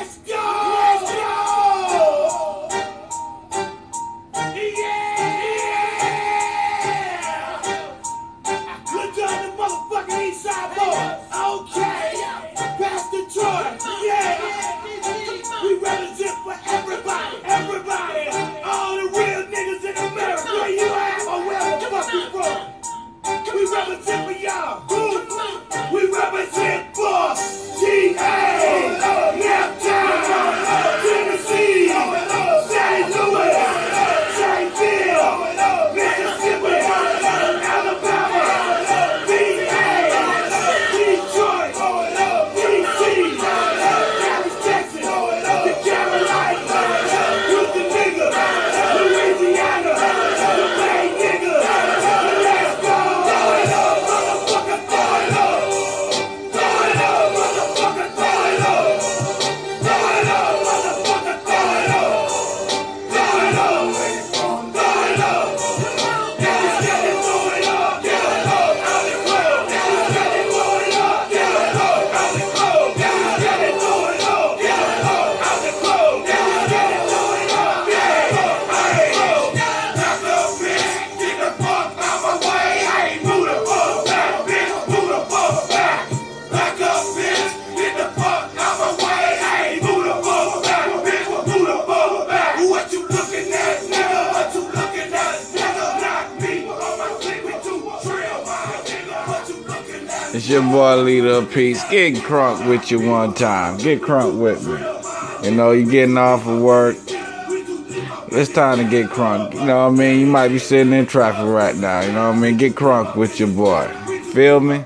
Let's your boy Leader Peace. Get crunk with you one time. Get crunk with me. You know, you're getting off of work. It's time to get crunk. You know what I mean? You might be sitting in traffic right now. You know what I mean? Get crunk with your boy. Feel me?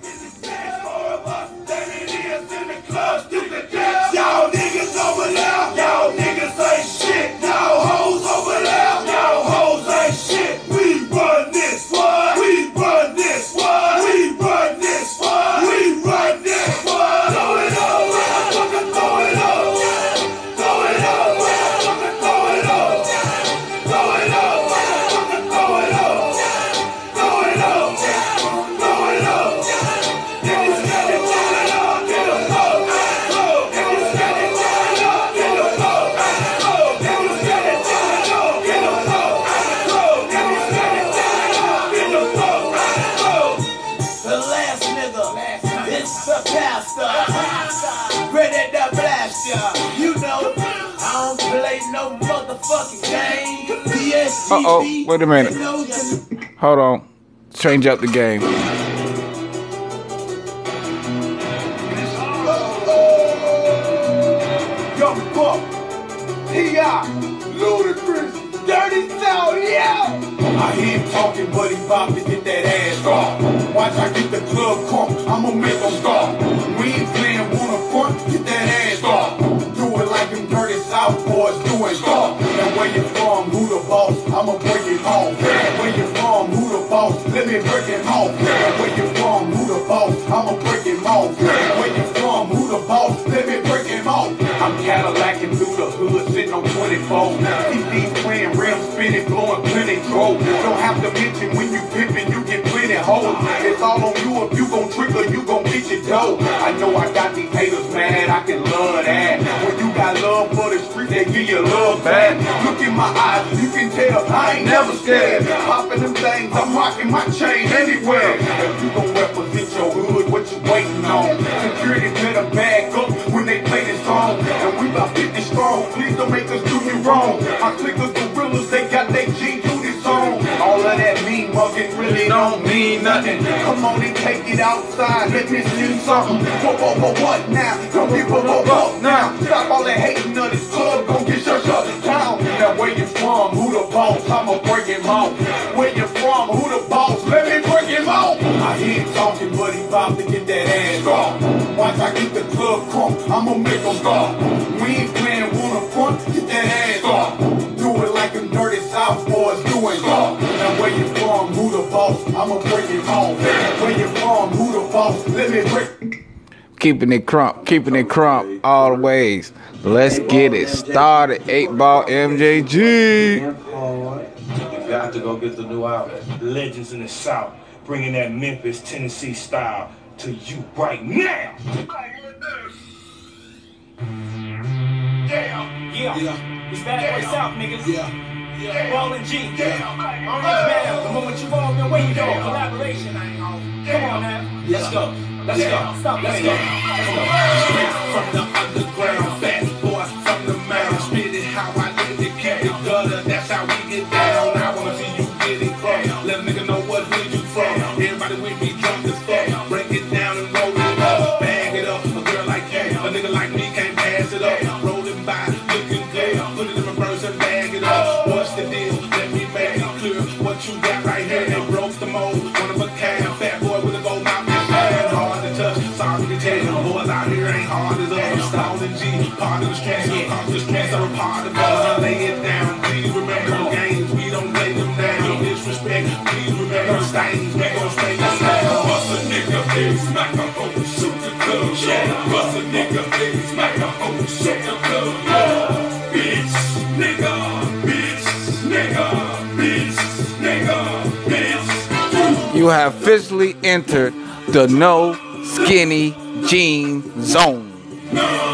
DSGB, Uh-oh, wait a minute. Hold on. Change up the game. I hear him talking, but he get that ass. Watch I get the club crunk, I'ma make him stop. We it where you from, who the boss, I'ma break home. And where you from, who the boss, let me break it home. I'm Cadillacing through the hood, sitting on 24. CDs playing, rims spinning, blowing plenty drove. Don't have to mention when you pimping, you get plenty hoes. It's all on you if you gon' trick or you gon' get your dough. I know I got these haters mad, I you love back. Look in my eyes, you can tell I ain't never scared. Popping them things, I'm rocking my chain anywhere. If you gon' represent your hood, what you waiting on? Security better back up when they play this song. And we about 50 strong, please don't make us do you wrong. My clickers gorillas, they got they G this song. All of that mean mugging really don't mean nothing. Come on and take it outside, let me see something. Whoa, whoa, whoa, what now? Don't give a fuck up now. Stop all that hating of this boss? I'ma break him off. Where you from? Who the boss? Let me break him off. I hear him talking, but he bout to get that ass off. Once I get the club crunk, I'ma make him stop. We ain't playing wanna front, get that ass off. Do it like them dirty South boys doing stop. Now where you from? Who the boss? I'ma break it off. Where you from? Who the boss? Let me break. Keeping it crump, keeping it crump always. Let's get it started. Eight ball MJG. Got to go get the new album. Legends in the South, bringing that Memphis, Tennessee style to you right now. Yeah. yeah. It's bad boy South, niggas. Yeah. Yeah. Ballin' G. Yeah. Orange Man. The moment you roll, man, where you go? Collaboration. Come on, man. Let's go. Let's go. Stop. Let's go. Let's go. From the Everybody You have officially entered the no skinny jean zone. Treat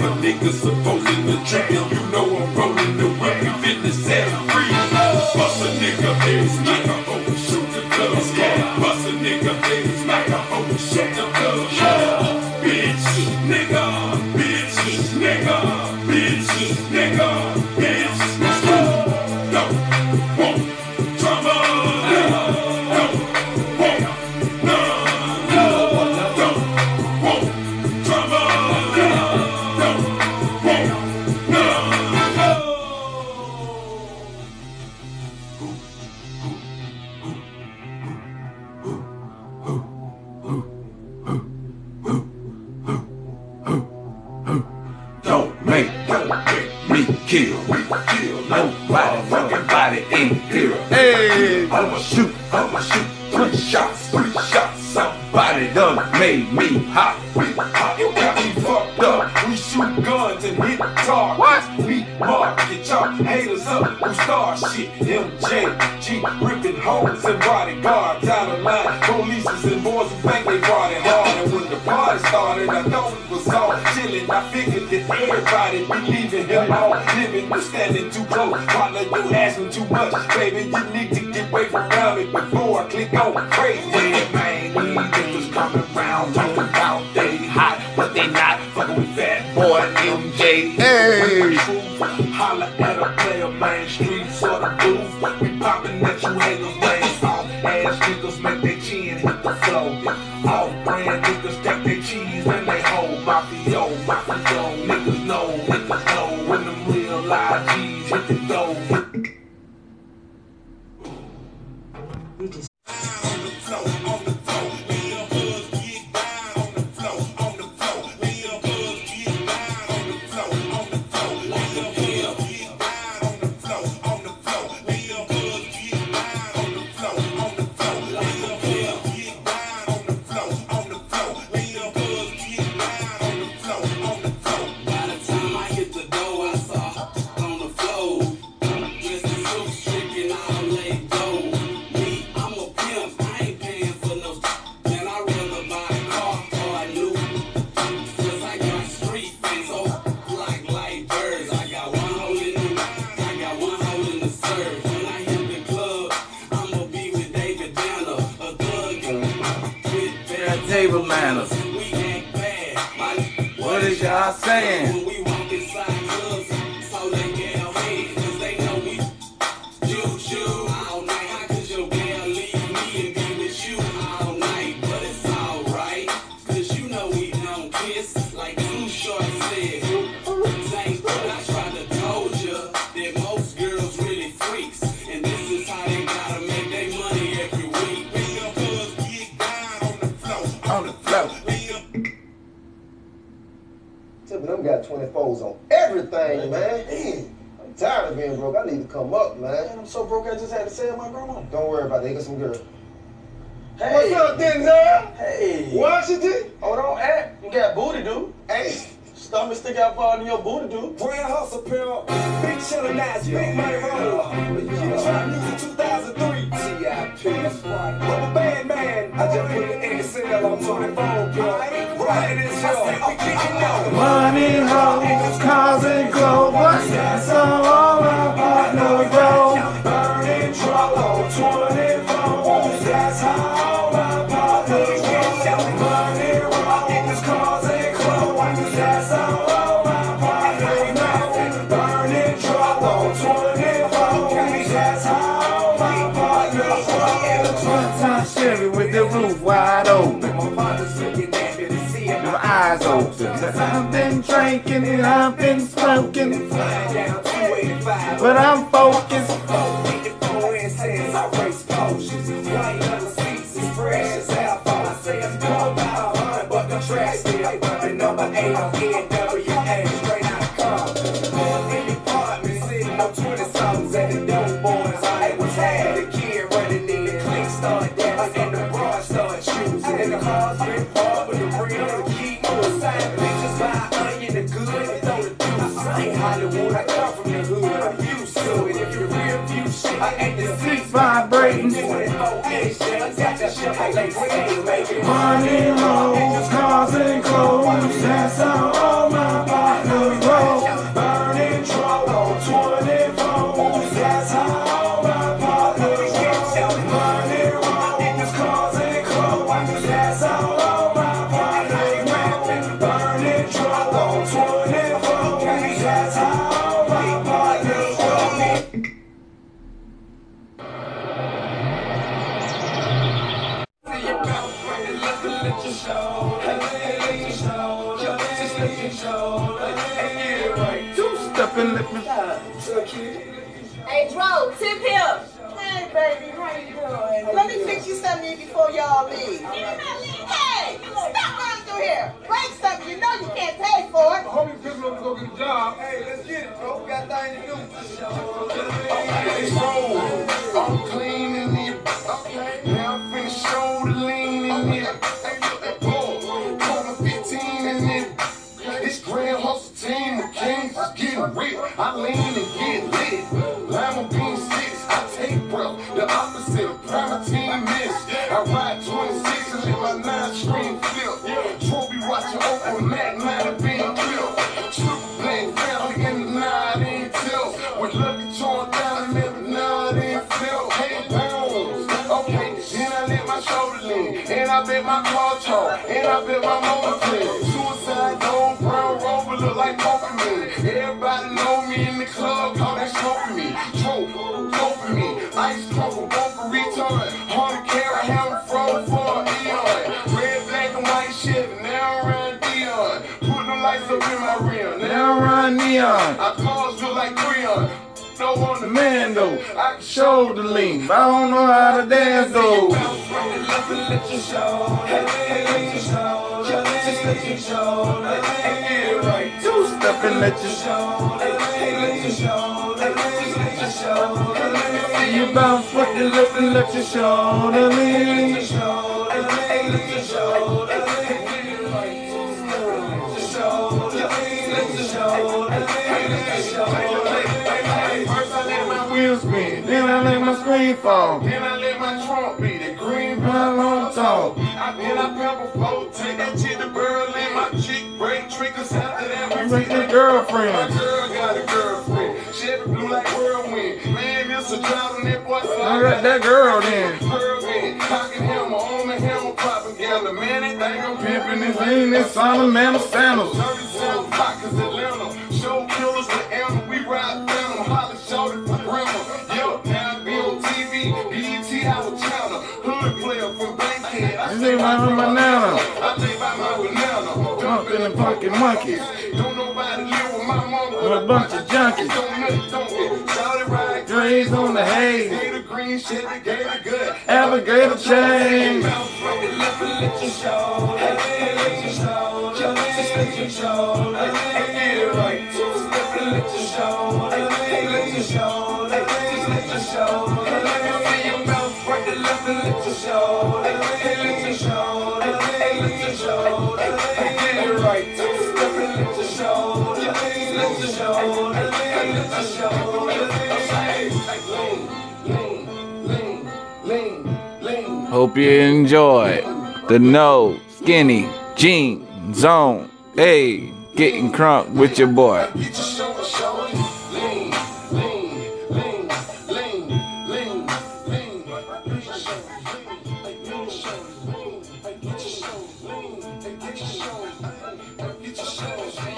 but niggas supposing the tripping. Shoot guns and hit targets. What? We market y'all haters up who start shit. MJ, G, ripping hoes and bodyguards out of line. Polices and boys who think they brought it hard. And when the party started, I thought it was all chilling. I figured that everybody be leaving him all living. But standing too close, partner, you asking too much. Baby, you need to get away from me before I click on crazy. Man, these niggas coming around talking about they hot, but they not fucking with fat boy MJ. Hey! Holla at a player, main streets or the booth. We popping at you haters, man. Soft ass niggas make their chin hit the floor. Off brand niggas stack their cheese and they hold mafio, mafio. Niggas know, niggas know when them real live G's hit the door. You know we don't kiss like Too Short said. Broke. I need to come up, Man, man. I'm so broke I just had to sell my grandma. Don't worry about it. They got some girl. Hey. What's up, Denzel? Hey. Washington? Hold on, act. You got booty, dude. Hey. Stomach stick out farther than your booty, dude. Brand hustle pill, big chillin' ass, big money roller. Trap music 2003. T.I.P. Rubber band man, I just put the XL on 24, girl. Right in this show. We kicking out. Money, hoes, cars, and clothes. That's all my partner go. Burning trouble, 24. That's how my partners go. Money, rockets, cars, and clothes. That's how all my partners know. Burning trouble, 24. That's how my partners go. One time Chevy with the roof wide open. My partner's looking at me to see My eyes open. I've been drinking and I've been smoking. flying down 285. But I'm focused. Make it Money, hoes, cars, and clothes. That's all Two stepping, let me. Hey, Dro, tip him. Hey, baby, how you doing? Let me fix you something before y'all leave. Hey, stop running through here. Break something. You know you can't pay for it. Hope you picking up to go get a job. Hey, let's get it, bro. We got things to do. Let's roll. I'm clean Getting real. I lean and get lit. Lima bean six. I take breath. The opposite of prime team miss. I ride 26 and let my nine screen flip. Trophy watching open Mac 9 being killed. Triple blade family in the nine ain't tilt. With lucky torn down and every nine ain't flip. Hey, pounds. Okay, then I let my shoulder lean. And I bet my car talk. And I bet my motor. Suicide gold, brown rover the lean. but I don't know how to dance, though. Two stepping, let you See you bounce with your lip and let your shoulder lean. Wheels spin, then I let my screen fall. Then I let my trunk beat it, green How long talk? I then I pepper float, take that shit to Berlin, my chick break triggers after that. I'm We take My girlfriend. girl got a girlfriend, Chevy blue like whirlwind. Man, it's a drought on that boy. so I got that girl then. Whirlwind, cocking hammer on the hammer, propaganda. Man, they think I'm Pimping his lean, this on a man of sandals. 37 pockets leave my from my nana. I leave by my banana. Drunk in the pocket monkey. Don't nobody live with my mama. With a bunch of your Dreams on the haze. Alligator your Show. Hope you enjoy the no skinny jean zone. Hey, getting crunk with your boy.